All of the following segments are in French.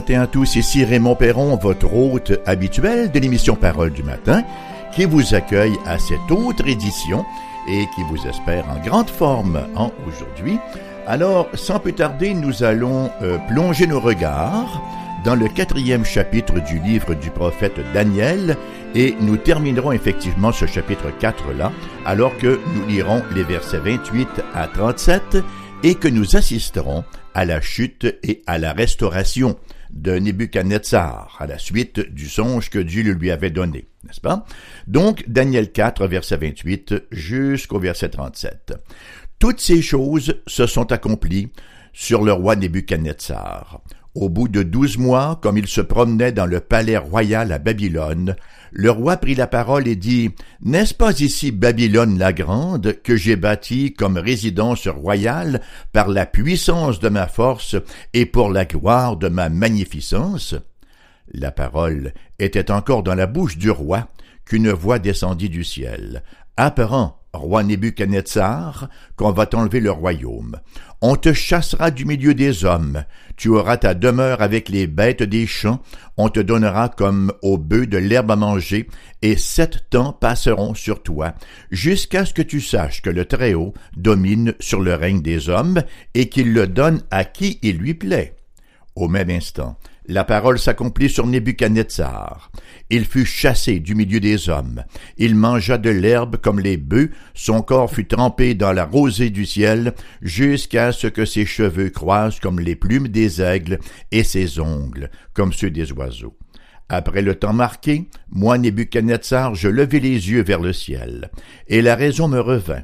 Matin à tous, ici Raymond Perron, votre hôte habituel de l'émission Parole du matin, qui vous accueille à cette autre édition et qui vous espère en grande forme en aujourd'hui. Alors, sans plus tarder, nous allons euh, plonger nos regards dans le quatrième chapitre du livre du prophète Daniel et nous terminerons effectivement ce chapitre 4-là alors que nous lirons les versets 28 à 37 et que nous assisterons à la chute et à la restauration de Nebuchadnezzar à la suite du songe que Dieu lui avait donné, n'est-ce pas? Donc, Daniel 4, verset 28 jusqu'au verset 37. Toutes ces choses se sont accomplies sur le roi Nebuchadnezzar. Au bout de douze mois, comme il se promenait dans le palais royal à Babylone, le roi prit la parole et dit, N'est-ce pas ici Babylone la grande, que j'ai bâtie comme résidence royale par la puissance de ma force et pour la gloire de ma magnificence? La parole était encore dans la bouche du roi qu'une voix descendit du ciel. Apprends, roi Nebuchadnezzar, qu'on va t'enlever le royaume. On te chassera du milieu des hommes, tu auras ta demeure avec les bêtes des champs, on te donnera comme aux bœufs de l'herbe à manger, et sept temps passeront sur toi, jusqu'à ce que tu saches que le Très-Haut domine sur le règne des hommes, et qu'il le donne à qui il lui plaît. Au même instant, la parole s'accomplit sur Nebuchadnezzar. Il fut chassé du milieu des hommes. Il mangea de l'herbe comme les bœufs, son corps fut trempé dans la rosée du ciel, jusqu'à ce que ses cheveux croissent comme les plumes des aigles et ses ongles comme ceux des oiseaux. Après le temps marqué, moi, Nebuchadnezzar, je levai les yeux vers le ciel, et la raison me revint.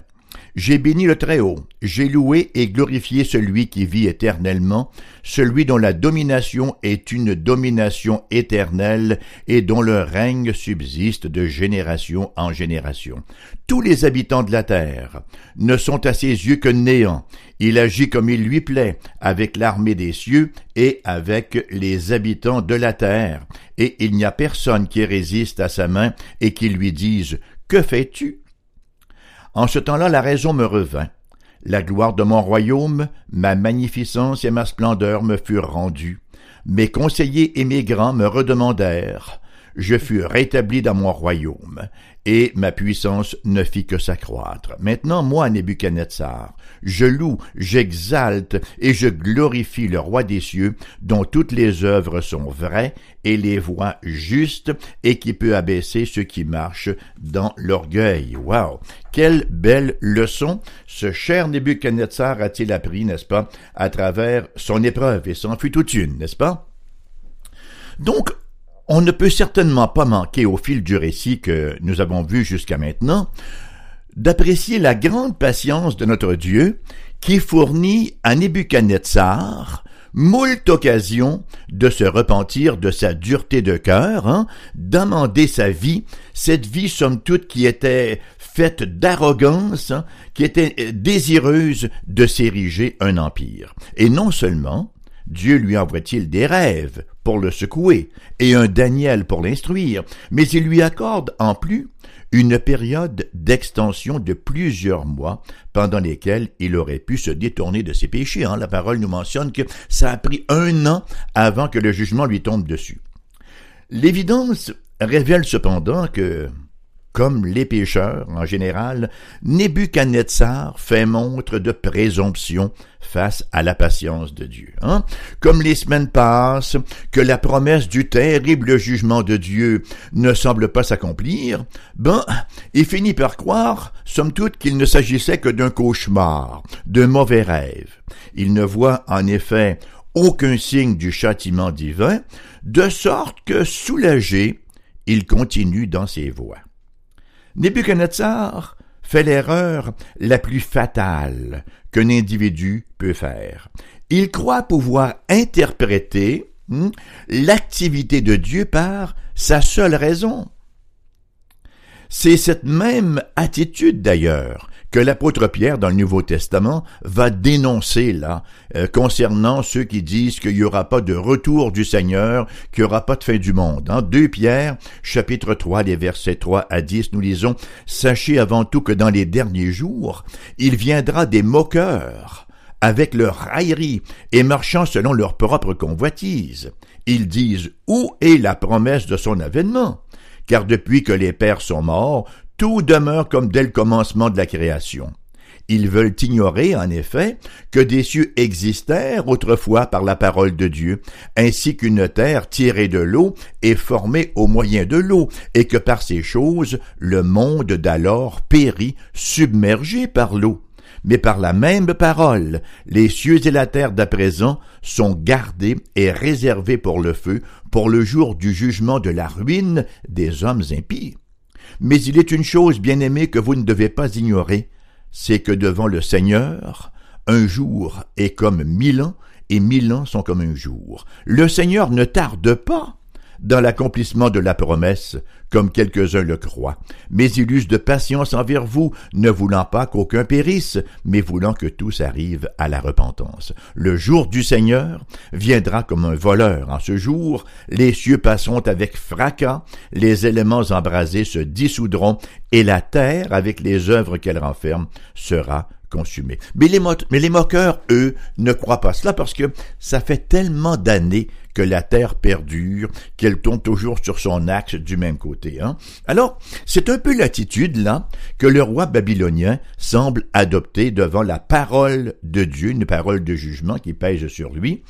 J'ai béni le Très-Haut, j'ai loué et glorifié celui qui vit éternellement, celui dont la domination est une domination éternelle et dont le règne subsiste de génération en génération. Tous les habitants de la terre ne sont à ses yeux que néant. Il agit comme il lui plaît, avec l'armée des cieux et avec les habitants de la terre, et il n'y a personne qui résiste à sa main et qui lui dise Que fais-tu? En ce temps-là, la raison me revint. La gloire de mon royaume, ma magnificence et ma splendeur me furent rendues. Mes conseillers et mes grands me redemandèrent. Je fus rétabli dans mon royaume, et ma puissance ne fit que s'accroître. Maintenant, moi, Nebuchadnezzar, je loue, j'exalte et je glorifie le roi des cieux, dont toutes les œuvres sont vraies et les voies justes, et qui peut abaisser ceux qui marchent dans l'orgueil. Wow! Quelle belle leçon ce cher Nebuchadnezzar a-t-il appris, n'est-ce pas, à travers son épreuve, et c'en fut toute une, n'est-ce pas? Donc, on ne peut certainement pas manquer au fil du récit que nous avons vu jusqu'à maintenant d'apprécier la grande patience de notre Dieu qui fournit à Nebuchadnezzar moult occasions de se repentir de sa dureté de cœur, hein, d'amender sa vie, cette vie somme toute qui était faite d'arrogance, hein, qui était désireuse de s'ériger un empire. Et non seulement, Dieu lui envoie-t-il des rêves pour le secouer et un Daniel pour l'instruire, mais il lui accorde en plus une période d'extension de plusieurs mois pendant lesquels il aurait pu se détourner de ses péchés. Hein. La parole nous mentionne que ça a pris un an avant que le jugement lui tombe dessus. L'évidence révèle cependant que comme les pécheurs en général, Nebuchadnezzar fait montre de présomption face à la patience de Dieu. Hein? Comme les semaines passent, que la promesse du terrible jugement de Dieu ne semble pas s'accomplir, ben, il finit par croire, somme toute, qu'il ne s'agissait que d'un cauchemar, d'un mauvais rêve. Il ne voit en effet aucun signe du châtiment divin, de sorte que, soulagé, il continue dans ses voies. Nebuchadnezzar fait l'erreur la plus fatale qu'un individu peut faire. Il croit pouvoir interpréter hmm, l'activité de Dieu par sa seule raison. C'est cette même attitude d'ailleurs que l'apôtre Pierre dans le Nouveau Testament va dénoncer là euh, concernant ceux qui disent qu'il n'y aura pas de retour du Seigneur, qu'il n'y aura pas de fin du monde. En 2 Pierre, chapitre 3, les versets 3 à 10, nous lisons Sachez avant tout que dans les derniers jours, il viendra des moqueurs avec leur raillerie et marchant selon leur propre convoitise. Ils disent Où est la promesse de son avènement? Car depuis que les pères sont morts, tout demeure comme dès le commencement de la création. Ils veulent ignorer, en effet, que des cieux existèrent autrefois par la parole de Dieu, ainsi qu'une terre tirée de l'eau est formée au moyen de l'eau, et que par ces choses le monde d'alors périt, submergé par l'eau. Mais par la même parole, les cieux et la terre d'à présent sont gardés et réservés pour le feu, pour le jour du jugement de la ruine des hommes impies. Mais il est une chose, bien aimée, que vous ne devez pas ignorer, c'est que devant le Seigneur, un jour est comme mille ans, et mille ans sont comme un jour. Le Seigneur ne tarde pas dans l'accomplissement de la promesse, comme quelques-uns le croient, mais il use de patience envers vous, ne voulant pas qu'aucun périsse, mais voulant que tous arrivent à la repentance. Le jour du Seigneur viendra comme un voleur. En ce jour, les cieux passeront avec fracas, les éléments embrasés se dissoudront, et la terre, avec les œuvres qu'elle renferme, sera consumée. Mais les, mais les moqueurs, eux, ne croient pas cela parce que ça fait tellement d'années que la terre perdure, qu'elle tombe toujours sur son axe du même côté. Hein? Alors, c'est un peu l'attitude là que le roi babylonien semble adopter devant la parole de Dieu, une parole de jugement qui pèse sur lui,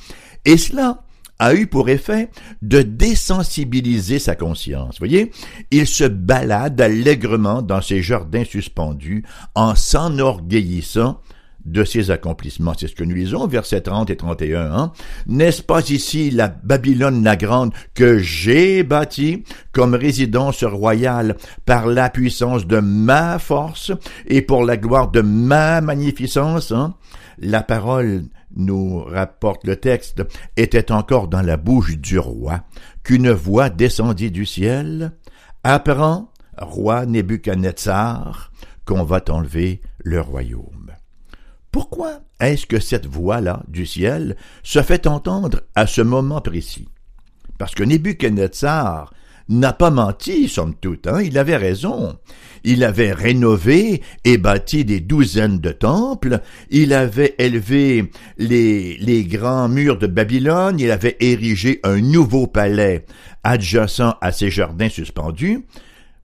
et cela a eu pour effet de désensibiliser sa conscience. Voyez, il se balade allègrement dans ses jardins suspendus en s'enorgueillissant de ses accomplissements. C'est ce que nous lisons, versets 30 et 31. Hein? N'est-ce pas ici la Babylone la grande que j'ai bâtie comme résidence royale par la puissance de ma force et pour la gloire de ma magnificence? Hein? La parole nous rapporte le texte, était encore dans la bouche du roi, qu'une voix descendit du ciel. Apprends, roi Nebuchadnezzar, qu'on va t'enlever le royaume. Pourquoi est-ce que cette voix-là du ciel se fait entendre à ce moment précis? Parce que Nebuchadnezzar n'a pas menti, somme toute, hein? il avait raison. Il avait rénové et bâti des douzaines de temples, il avait élevé les, les grands murs de Babylone, il avait érigé un nouveau palais adjacent à ses jardins suspendus.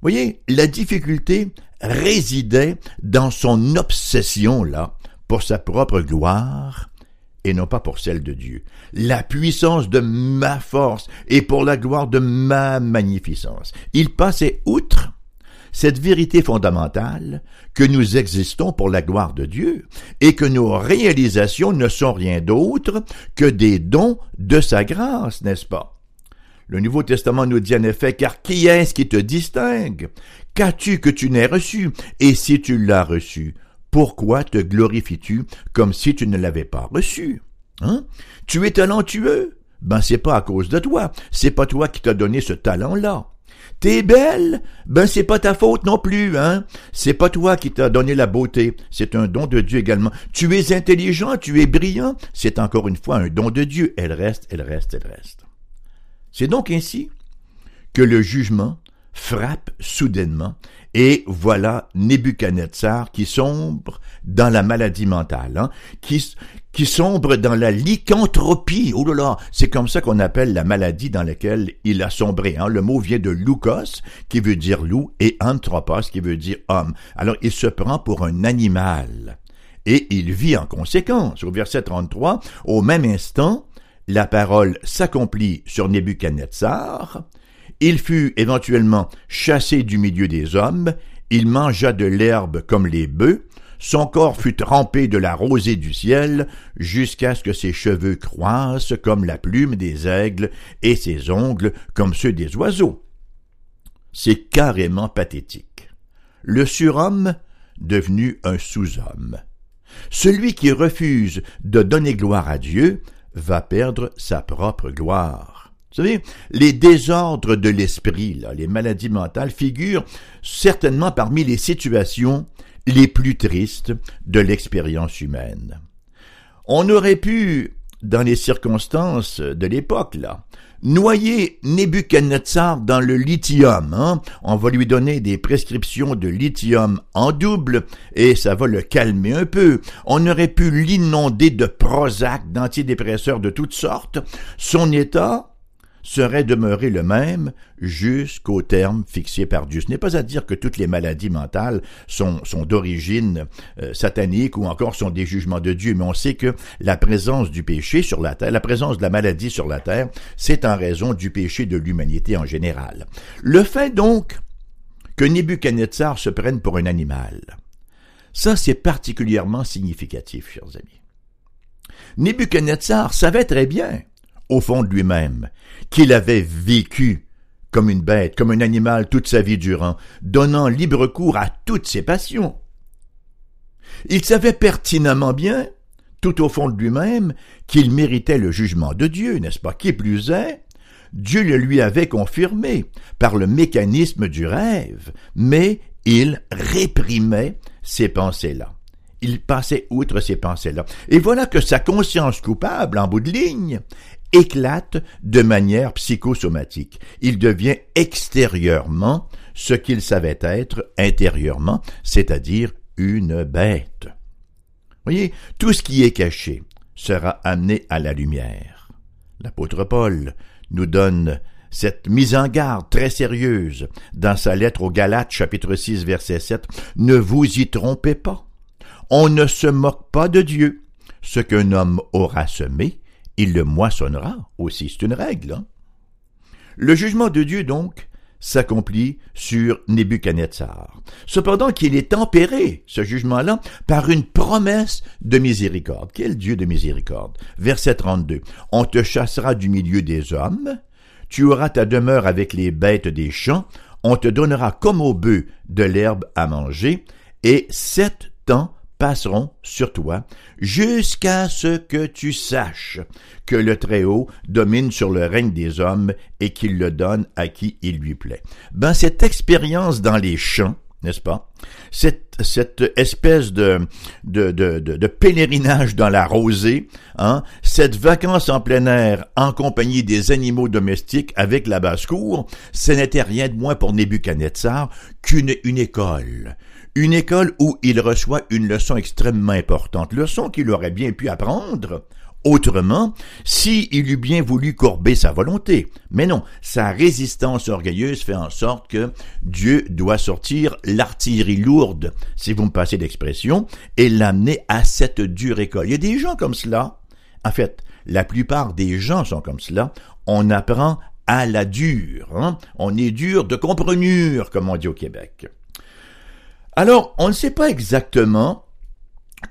Voyez, la difficulté résidait dans son obsession là pour sa propre gloire et non pas pour celle de Dieu. La puissance de ma force et pour la gloire de ma magnificence. Il passait outre cette vérité fondamentale que nous existons pour la gloire de Dieu et que nos réalisations ne sont rien d'autre que des dons de sa grâce, n'est-ce pas? Le Nouveau Testament nous dit en effet, car qui est-ce qui te distingue? Qu'as-tu que tu n'aies reçu? Et si tu l'as reçu, pourquoi te glorifies-tu comme si tu ne l'avais pas reçu? Hein? Tu es talentueux? Ben, c'est pas à cause de toi. C'est pas toi qui t'as donné ce talent-là. T'es belle? Ben, c'est pas ta faute non plus, hein? C'est pas toi qui t'as donné la beauté. C'est un don de Dieu également. Tu es intelligent, tu es brillant. C'est encore une fois un don de Dieu. Elle reste, elle reste, elle reste. C'est donc ainsi que le jugement frappe soudainement et voilà Nebuchadnezzar qui sombre dans la maladie mentale, hein, qui, qui sombre dans la lycanthropie. Oh là là, c'est comme ça qu'on appelle la maladie dans laquelle il a sombré. Hein. Le mot vient de loukos, qui veut dire loup, et anthropos, qui veut dire homme. Alors il se prend pour un animal. Et il vit en conséquence. Au verset 33, au même instant, la parole s'accomplit sur Nebuchadnezzar, il fut éventuellement chassé du milieu des hommes, il mangea de l'herbe comme les bœufs, son corps fut trempé de la rosée du ciel, jusqu'à ce que ses cheveux croissent comme la plume des aigles et ses ongles comme ceux des oiseaux. C'est carrément pathétique. Le surhomme devenu un sous-homme. Celui qui refuse de donner gloire à Dieu va perdre sa propre gloire. Vous savez, les désordres de l'esprit, les maladies mentales, figurent certainement parmi les situations les plus tristes de l'expérience humaine. On aurait pu dans les circonstances de l'époque. Noyer Nebuchadnezzar dans le lithium, hein? on va lui donner des prescriptions de lithium en double et ça va le calmer un peu. On aurait pu l'inonder de Prozac, d'antidépresseurs de toutes sortes. Son état, serait demeuré le même jusqu'au terme fixé par Dieu. Ce n'est pas à dire que toutes les maladies mentales sont, sont d'origine euh, satanique ou encore sont des jugements de Dieu, mais on sait que la présence du péché sur la terre, la présence de la maladie sur la terre, c'est en raison du péché de l'humanité en général. Le fait donc que Nebuchadnezzar se prenne pour un animal, ça c'est particulièrement significatif, chers amis. Nebuchadnezzar savait très bien au fond de lui-même, qu'il avait vécu comme une bête, comme un animal toute sa vie durant, donnant libre cours à toutes ses passions. Il savait pertinemment bien, tout au fond de lui-même, qu'il méritait le jugement de Dieu, n'est-ce pas? Qui plus est, Dieu le lui avait confirmé par le mécanisme du rêve, mais il réprimait ces pensées-là. Il passait outre ces pensées-là. Et voilà que sa conscience coupable, en bout de ligne, éclate de manière psychosomatique. Il devient extérieurement ce qu'il savait être intérieurement, c'est-à-dire une bête. Voyez, tout ce qui est caché sera amené à la lumière. L'apôtre Paul nous donne cette mise en garde très sérieuse dans sa lettre aux Galates chapitre 6 verset 7. Ne vous y trompez pas. On ne se moque pas de Dieu. Ce qu'un homme aura semé, il le moissonnera aussi. C'est une règle. Hein. Le jugement de Dieu, donc, s'accomplit sur Nebuchadnezzar. Cependant qu'il est tempéré, ce jugement-là, par une promesse de miséricorde. Quel Dieu de miséricorde? Verset 32. On te chassera du milieu des hommes, tu auras ta demeure avec les bêtes des champs, on te donnera comme au bœuf de l'herbe à manger, et sept temps passeront sur toi jusqu'à ce que tu saches que le Très-Haut domine sur le règne des hommes et qu'il le donne à qui il lui plaît. Ben, cette expérience dans les champs, n'est-ce pas? Cette, cette espèce de, de, de, pèlerinage dans la rosée, hein? cette vacance en plein air en compagnie des animaux domestiques avec la basse-cour, ce n'était rien de moins pour Nebuchadnezzar qu'une une école, une école où il reçoit une leçon extrêmement importante, leçon qu'il aurait bien pu apprendre autrement s'il eût bien voulu courber sa volonté. Mais non, sa résistance orgueilleuse fait en sorte que Dieu doit sortir l'artillerie lourde, si vous me passez l'expression, et l'amener à cette dure école. Il y a des gens comme cela. En fait, la plupart des gens sont comme cela. On apprend à la dure. Hein? On est dur de comprenure, comme on dit au Québec. Alors, on ne sait pas exactement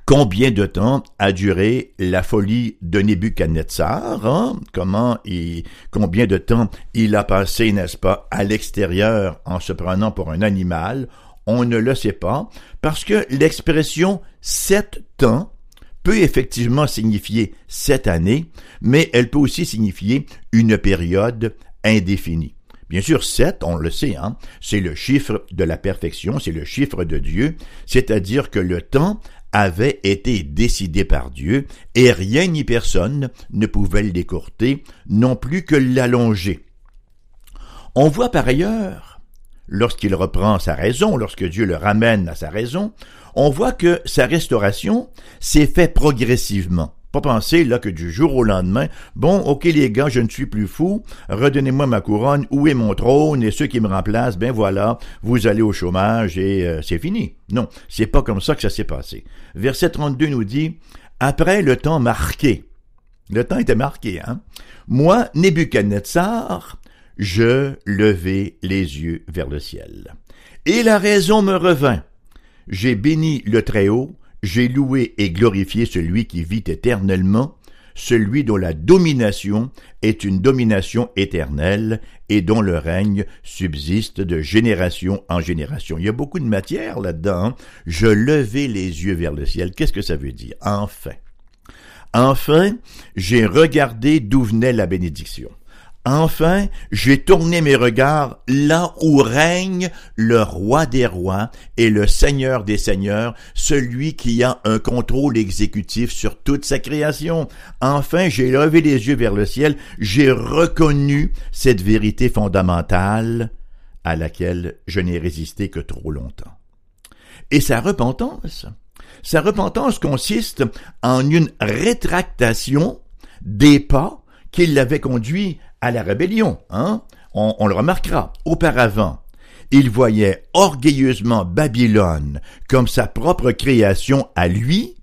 combien de temps a duré la folie de Nebuchadnezzar, hein? comment et combien de temps il a passé, n'est-ce pas, à l'extérieur en se prenant pour un animal, on ne le sait pas, parce que l'expression sept temps peut effectivement signifier sept années, mais elle peut aussi signifier une période indéfinie. Bien sûr, sept, on le sait, hein, c'est le chiffre de la perfection, c'est le chiffre de Dieu, c'est-à-dire que le temps avait été décidé par Dieu, et rien ni personne ne pouvait le décourter, non plus que l'allonger. On voit par ailleurs, lorsqu'il reprend sa raison, lorsque Dieu le ramène à sa raison, on voit que sa restauration s'est faite progressivement. Pas penser là que du jour au lendemain, bon, ok les gars, je ne suis plus fou, redonnez-moi ma couronne, où est mon trône et ceux qui me remplacent, ben voilà, vous allez au chômage et euh, c'est fini. Non, c'est pas comme ça que ça s'est passé. Verset 32 nous dit, après le temps marqué, le temps était marqué, hein. Moi, Nebuchadnezzar, je levai les yeux vers le ciel. Et la raison me revint. J'ai béni le Très-Haut, j'ai loué et glorifié celui qui vit éternellement, celui dont la domination est une domination éternelle et dont le règne subsiste de génération en génération. Il y a beaucoup de matière là-dedans. Hein. Je levai les yeux vers le ciel. Qu'est-ce que ça veut dire? Enfin. Enfin, j'ai regardé d'où venait la bénédiction. Enfin, j'ai tourné mes regards là où règne le roi des rois et le seigneur des seigneurs, celui qui a un contrôle exécutif sur toute sa création. Enfin, j'ai levé les yeux vers le ciel, j'ai reconnu cette vérité fondamentale à laquelle je n'ai résisté que trop longtemps. Et sa repentance, sa repentance consiste en une rétractation des pas qui l'avaient conduit à la rébellion. Hein? On, le remarquera. Auparavant, il voyait orgueilleusement Babylone comme sa propre création à lui,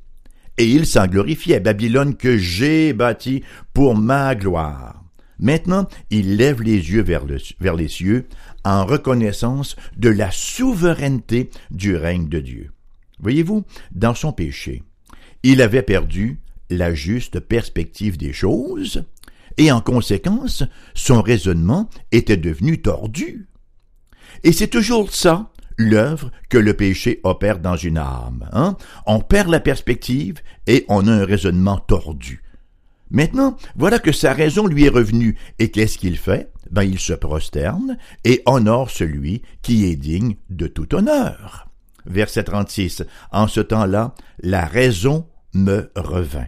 et il s'en glorifiait. Babylone que j'ai bâti pour ma gloire. Maintenant, il lève les yeux vers, vers les cieux en reconnaissance de la souveraineté du règne de Dieu. Voyez-vous, dans son péché, il avait perdu la juste perspective des choses, et en conséquence, son raisonnement était devenu tordu. Et c'est toujours ça, l'œuvre que le péché opère dans une âme. Hein? On perd la perspective et on a un raisonnement tordu. Maintenant, voilà que sa raison lui est revenue, et qu'est-ce qu'il fait? Ben, il se prosterne et honore celui qui est digne de tout honneur. Verset 36. En ce temps-là, la raison me revint.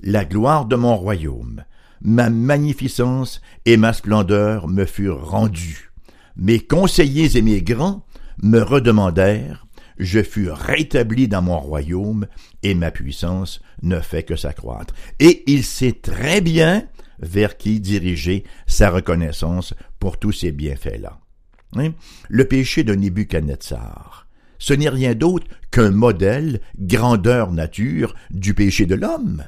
La gloire de mon royaume, ma magnificence et ma splendeur me furent rendues. Mes conseillers et mes grands me redemandèrent, je fus rétabli dans mon royaume, et ma puissance ne fait que s'accroître. Et il sait très bien vers qui diriger sa reconnaissance pour tous ces bienfaits-là. Hein? Le péché de Nebuchadnezzar, ce n'est rien d'autre qu'un modèle grandeur nature du péché de l'homme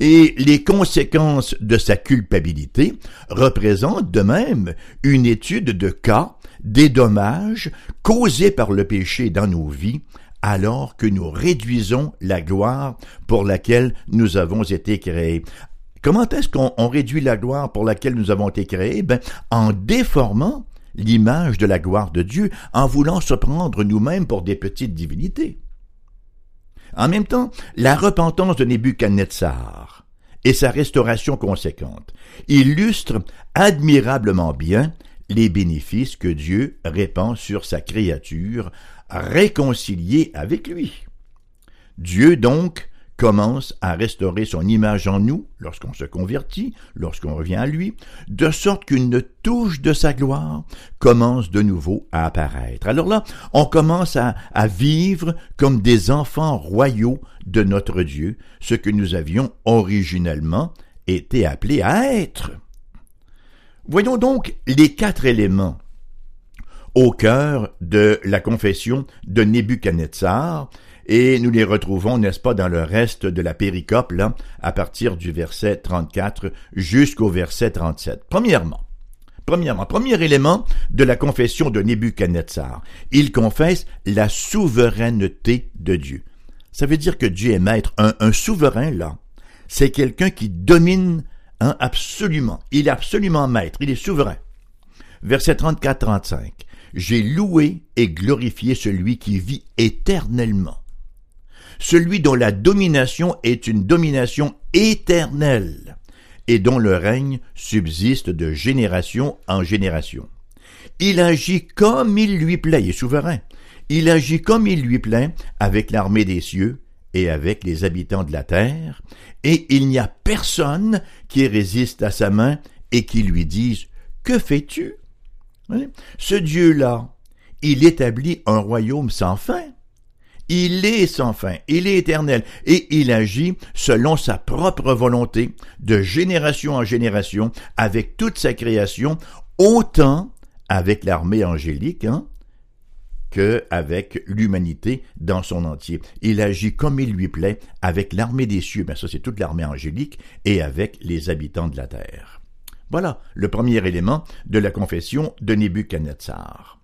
et les conséquences de sa culpabilité représentent de même une étude de cas des dommages causés par le péché dans nos vies alors que nous réduisons la gloire pour laquelle nous avons été créés. Comment est-ce qu'on réduit la gloire pour laquelle nous avons été créés? Ben, en déformant l'image de la gloire de Dieu, en voulant se prendre nous-mêmes pour des petites divinités. En même temps, la repentance de Nebuchadnezzar et sa restauration conséquente illustrent admirablement bien les bénéfices que Dieu répand sur sa créature réconciliée avec lui. Dieu donc commence à restaurer son image en nous lorsqu'on se convertit, lorsqu'on revient à lui, de sorte qu'une touche de sa gloire commence de nouveau à apparaître. Alors là, on commence à, vivre comme des enfants royaux de notre Dieu, ce que nous avions originellement été appelés à être. Voyons donc les quatre éléments au cœur de la confession de Nebuchadnezzar, et nous les retrouvons, n'est-ce pas, dans le reste de la péricope, à partir du verset 34 jusqu'au verset 37. Premièrement, Premièrement, premier élément de la confession de Nebuchadnezzar, il confesse la souveraineté de Dieu. Ça veut dire que Dieu est maître. Un, souverain, là, c'est quelqu'un qui domine hein, absolument. Il est absolument maître, il est souverain. Verset 34-35. J'ai loué et glorifié celui qui vit éternellement celui dont la domination est une domination éternelle et dont le règne subsiste de génération en génération. Il agit comme il lui plaît, il est souverain. Il agit comme il lui plaît avec l'armée des cieux et avec les habitants de la terre, et il n'y a personne qui résiste à sa main et qui lui dise Que fais-tu? Ce Dieu-là, il établit un royaume sans fin. Il est sans fin, il est éternel, et il agit selon sa propre volonté, de génération en génération, avec toute sa création, autant avec l'armée angélique, hein, que avec l'humanité dans son entier. Il agit comme il lui plaît avec l'armée des cieux, mais ça c'est toute l'armée angélique, et avec les habitants de la terre. Voilà le premier élément de la confession de Nebuchadnezzar.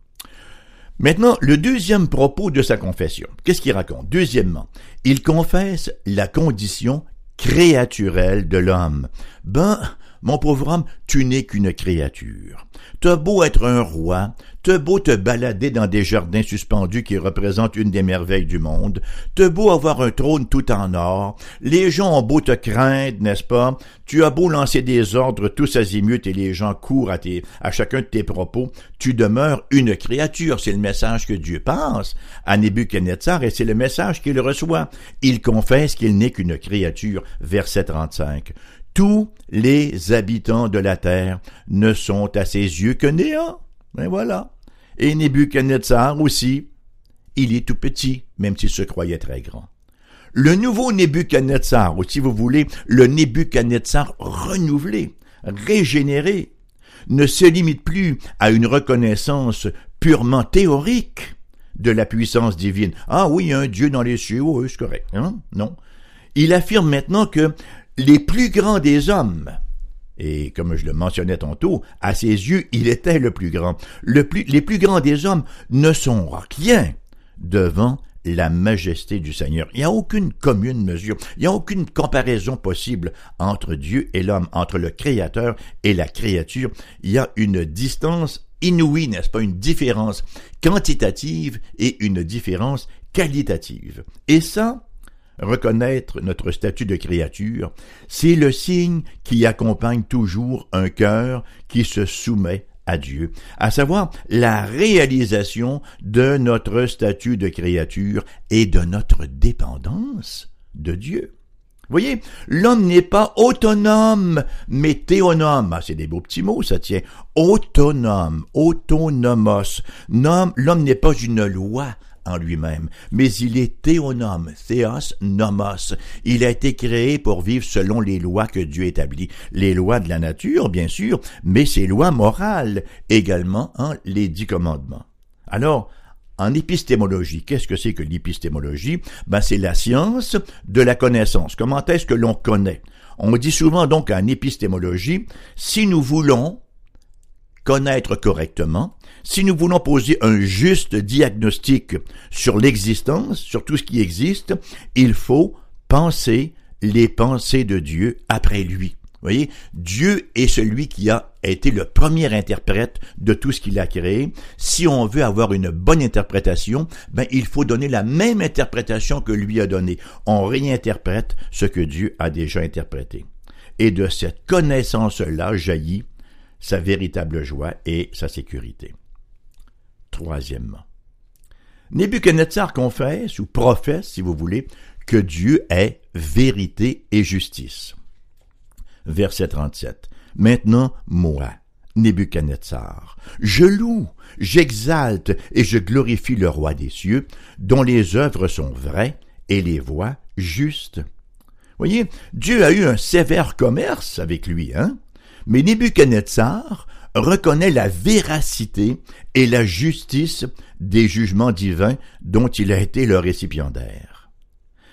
Maintenant, le deuxième propos de sa confession. Qu'est-ce qu'il raconte? Deuxièmement, il confesse la condition créaturelle de l'homme. Ben, Mon pauvre homme, tu n'es qu'une créature. T'as beau être un roi, t'as beau te balader dans des jardins suspendus qui représentent une des merveilles du monde, t'as beau avoir un trône tout en or, les gens ont beau te craindre, n'est-ce pas? Tu as beau lancer des ordres tous azimuts et les gens courent à, chacun de tes propos, tu demeures une créature. C'est le message que Dieu pense à Nebuchadnezzar et c'est le message qu'il reçoit. Il confesse qu'il n'est qu'une créature. Verset 35 tous les habitants de la terre ne sont à ses yeux que néant. Ben voilà. Et Nebuchadnezzar aussi, il est tout petit, même s'il se croyait très grand. Le nouveau Nebuchadnezzar, ou si vous voulez, le Nebuchadnezzar renouvelé, régénéré, ne se limite plus à une reconnaissance purement théorique de la puissance divine. Ah oui, un Dieu dans les cieux, oui, c'est correct. Hein? Non. Il affirme maintenant que les plus grands des hommes, et comme je le mentionnais tantôt, à ses yeux, il était le plus grand. Le plus, les plus grands des hommes ne sont rien devant la majesté du Seigneur. Il n'y a aucune commune mesure, il n'y a aucune comparaison possible entre Dieu et l'homme, entre le Créateur et la créature. Il y a une distance inouïe, n'est-ce pas, une différence quantitative et une différence qualitative. Et ça, Reconnaître notre statut de créature, c'est le signe qui accompagne toujours un cœur qui se soumet à Dieu, à savoir la réalisation de notre statut de créature et de notre dépendance de Dieu. Voyez, l'homme n'est pas autonome, mais théonome. Ah, c'est des beaux petits mots, ça tient. Autonome, autonomos. L'homme n'est pas une loi en lui-même, mais il est théonome, théos nomos. Il a été créé pour vivre selon les lois que Dieu établit, les lois de la nature, bien sûr, mais ses lois morales également, en les dix commandements. Alors, en épistémologie, qu'est-ce que c'est que l'épistémologie? Ben, c'est la science de la connaissance. Comment est-ce que l'on connaît? On dit souvent donc en épistémologie, si nous voulons connaître correctement, si nous voulons poser un juste diagnostic sur l'existence, sur tout ce qui existe, il faut penser les pensées de Dieu après lui. Vous voyez, Dieu est celui qui a été le premier interprète de tout ce qu'il a créé. Si on veut avoir une bonne interprétation, ben, il faut donner la même interprétation que lui a donnée. On réinterprète ce que Dieu a déjà interprété. Et de cette connaissance-là jaillit sa véritable joie et sa sécurité. Troisièmement, Nebuchadnezzar confesse ou professe, si vous voulez, que Dieu est vérité et justice. Verset 37. Maintenant, moi, Nebuchadnezzar, je loue, j'exalte et je glorifie le roi des cieux, dont les œuvres sont vraies et les voies justes. Voyez, Dieu a eu un sévère commerce avec lui, hein? Mais Nebuchadnezzar reconnaît la véracité et la justice des jugements divins dont il a été le récipiendaire.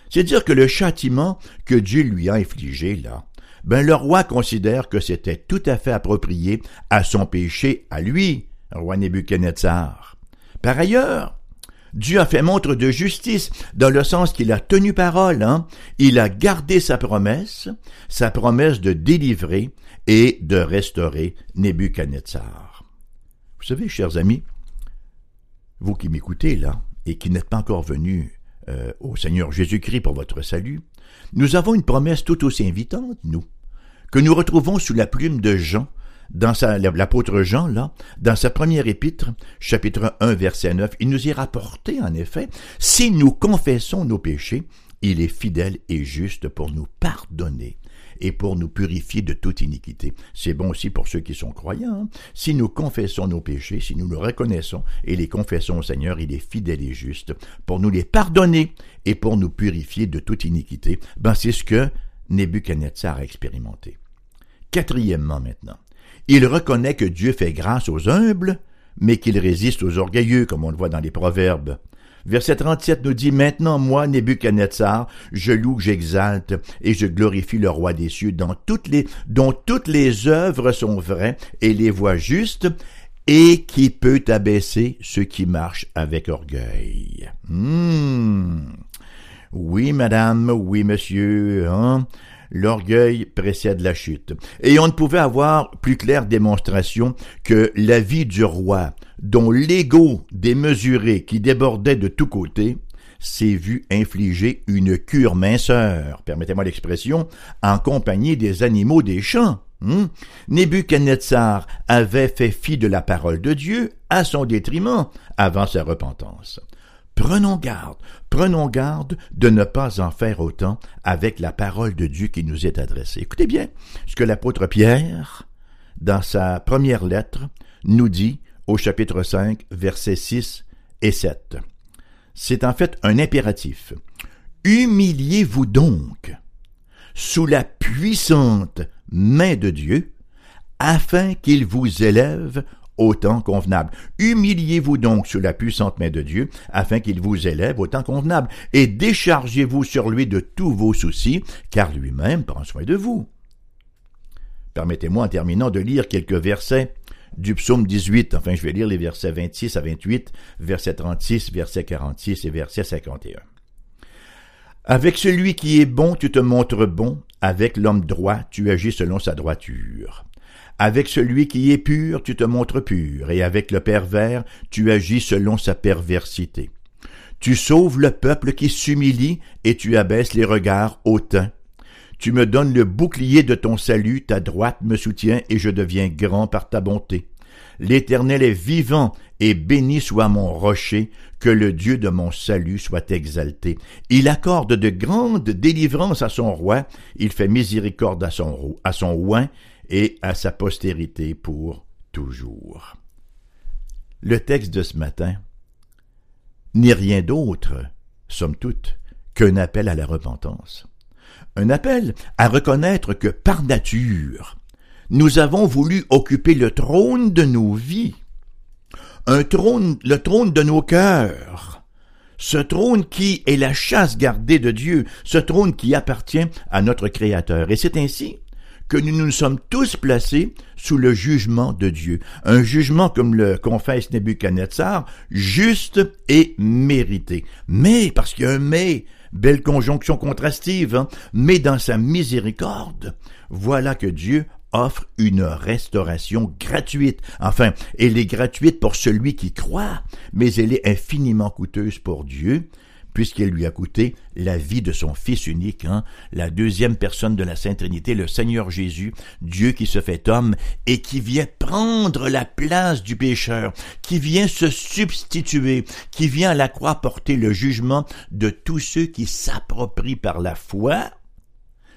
C'est dire que le châtiment que Dieu lui a infligé là, ben le roi considère que c'était tout à fait approprié à son péché, à lui, roi Nebuchadnezzar. Par ailleurs, Dieu a fait montre de justice dans le sens qu'il a tenu parole, hein? il a gardé sa promesse, sa promesse de délivrer et de restaurer Nebuchadnezzar. Vous savez, chers amis, vous qui m'écoutez là, et qui n'êtes pas encore venus euh, au Seigneur Jésus-Christ pour votre salut, nous avons une promesse tout aussi invitante, nous, que nous retrouvons sous la plume de Jean, dans l'apôtre Jean, là, dans sa première épître, chapitre 1, verset 9, il nous y rapporté, en effet, si nous confessons nos péchés, il est fidèle et juste pour nous pardonner et pour nous purifier de toute iniquité. C'est bon aussi pour ceux qui sont croyants. Hein. Si nous confessons nos péchés, si nous le reconnaissons et les confessons au Seigneur, il est fidèle et juste pour nous les pardonner et pour nous purifier de toute iniquité. Ben, c'est ce que Nebuchadnezzar a expérimenté. Quatrièmement maintenant, il reconnaît que Dieu fait grâce aux humbles, mais qu'il résiste aux orgueilleux, comme on le voit dans les Proverbes. Verset 37 nous dit, Maintenant moi, Nebuchadnezzar, je loue, j'exalte et je glorifie le roi des cieux, dont toutes les œuvres sont vraies et les voies justes, et qui peut abaisser ceux qui marchent avec orgueil. Hmm. Oui, madame, oui, monsieur, hein? L'orgueil précède la chute. Et on ne pouvait avoir plus claire démonstration que la vie du roi, dont l'ego démesuré qui débordait de tous côtés, s'est vu infliger une cure minceur, permettez-moi l'expression, en compagnie des animaux des champs. Hmm? Nebuchadnezzar avait fait fi de la parole de Dieu à son détriment avant sa repentance. Prenons garde, prenons garde de ne pas en faire autant avec la parole de Dieu qui nous est adressée. Écoutez bien ce que l'apôtre Pierre, dans sa première lettre, nous dit au chapitre 5, versets 6 et 7. C'est en fait un impératif. Humiliez-vous donc sous la puissante main de Dieu, afin qu'il vous élève au temps convenable. Humiliez-vous donc sous la puissante main de Dieu, afin qu'il vous élève au temps convenable, et déchargez-vous sur lui de tous vos soucis, car lui-même prend soin de vous. Permettez-moi en terminant de lire quelques versets du psaume 18, enfin je vais lire les versets 26 à 28, verset 36, verset 46 et verset 51. Avec celui qui est bon, tu te montres bon, avec l'homme droit, tu agis selon sa droiture. Avec celui qui est pur, tu te montres pur, et avec le pervers, tu agis selon sa perversité. Tu sauves le peuple qui s'humilie, et tu abaisses les regards hautains. Tu me donnes le bouclier de ton salut, ta droite me soutient, et je deviens grand par ta bonté. L'Éternel est vivant, et béni soit mon rocher, que le Dieu de mon salut soit exalté. Il accorde de grandes délivrances à son roi, il fait miséricorde à son, à son oin et à sa postérité pour toujours. Le texte de ce matin n'est rien d'autre, somme toute, qu'un appel à la repentance. Un appel à reconnaître que par nature, nous avons voulu occuper le trône de nos vies, un trône, le trône de nos cœurs, ce trône qui est la chasse gardée de Dieu, ce trône qui appartient à notre Créateur. Et c'est ainsi que nous nous sommes tous placés sous le jugement de Dieu. Un jugement, comme le confesse Nebuchadnezzar, juste et mérité. Mais, parce qu'il y a un mais, belle conjonction contrastive, hein, mais dans sa miséricorde, voilà que Dieu offre une restauration gratuite. Enfin, elle est gratuite pour celui qui croit, mais elle est infiniment coûteuse pour Dieu, puisqu'elle lui a coûté la vie de son Fils unique, hein, la deuxième personne de la Sainte Trinité, le Seigneur Jésus, Dieu qui se fait homme et qui vient prendre la place du pécheur, qui vient se substituer, qui vient à la croix porter le jugement de tous ceux qui s'approprient par la foi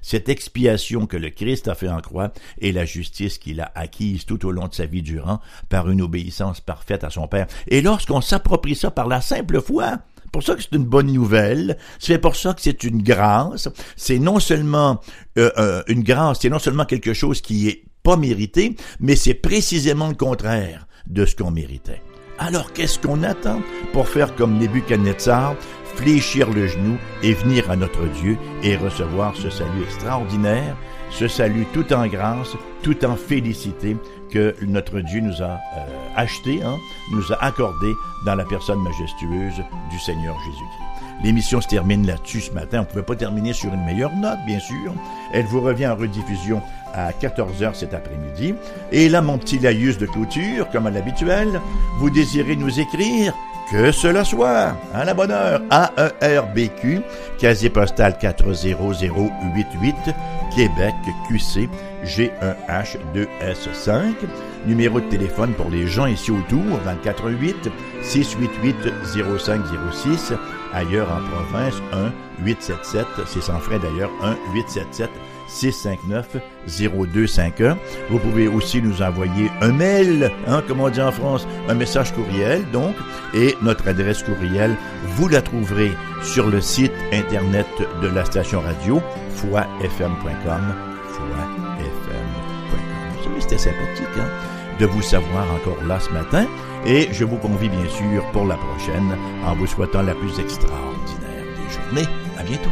cette expiation que le Christ a fait en croix et la justice qu'il a acquise tout au long de sa vie durant par une obéissance parfaite à son Père. Et lorsqu'on s'approprie ça par la simple foi, pour ça que c'est une bonne nouvelle. C'est pour ça que c'est une grâce. C'est non seulement euh, euh, une grâce, c'est non seulement quelque chose qui est pas mérité, mais c'est précisément le contraire de ce qu'on méritait. Alors qu'est-ce qu'on attend pour faire comme Nebuchadnezzar, fléchir le genou et venir à notre Dieu et recevoir ce salut extraordinaire, ce salut tout en grâce, tout en félicité que notre Dieu nous a euh, acheté, hein, nous a accordé dans la personne majestueuse du Seigneur Jésus-Christ. L'émission se termine là-dessus ce matin. On ne pouvait pas terminer sur une meilleure note, bien sûr. Elle vous revient en rediffusion à 14h cet après-midi. Et là, mon petit laïus de clôture, comme à l'habituel, vous désirez nous écrire? Que cela soit, à la bonne heure, AERBQ, casier postal 40088, Québec, QC, G1H2S5, numéro de téléphone pour les gens ici autour, 248 688 0506, ailleurs en province, 1 877, c'est sans frais d'ailleurs, 1 877 659-0251. Vous pouvez aussi nous envoyer un mail, hein, comme on dit en France, un message courriel, donc, et notre adresse courriel, vous la trouverez sur le site internet de la station radio, foifm.com, foifm.com. C'était sympathique, hein, de vous savoir encore là ce matin, et je vous convie bien sûr pour la prochaine, en vous souhaitant la plus extraordinaire des journées. À bientôt.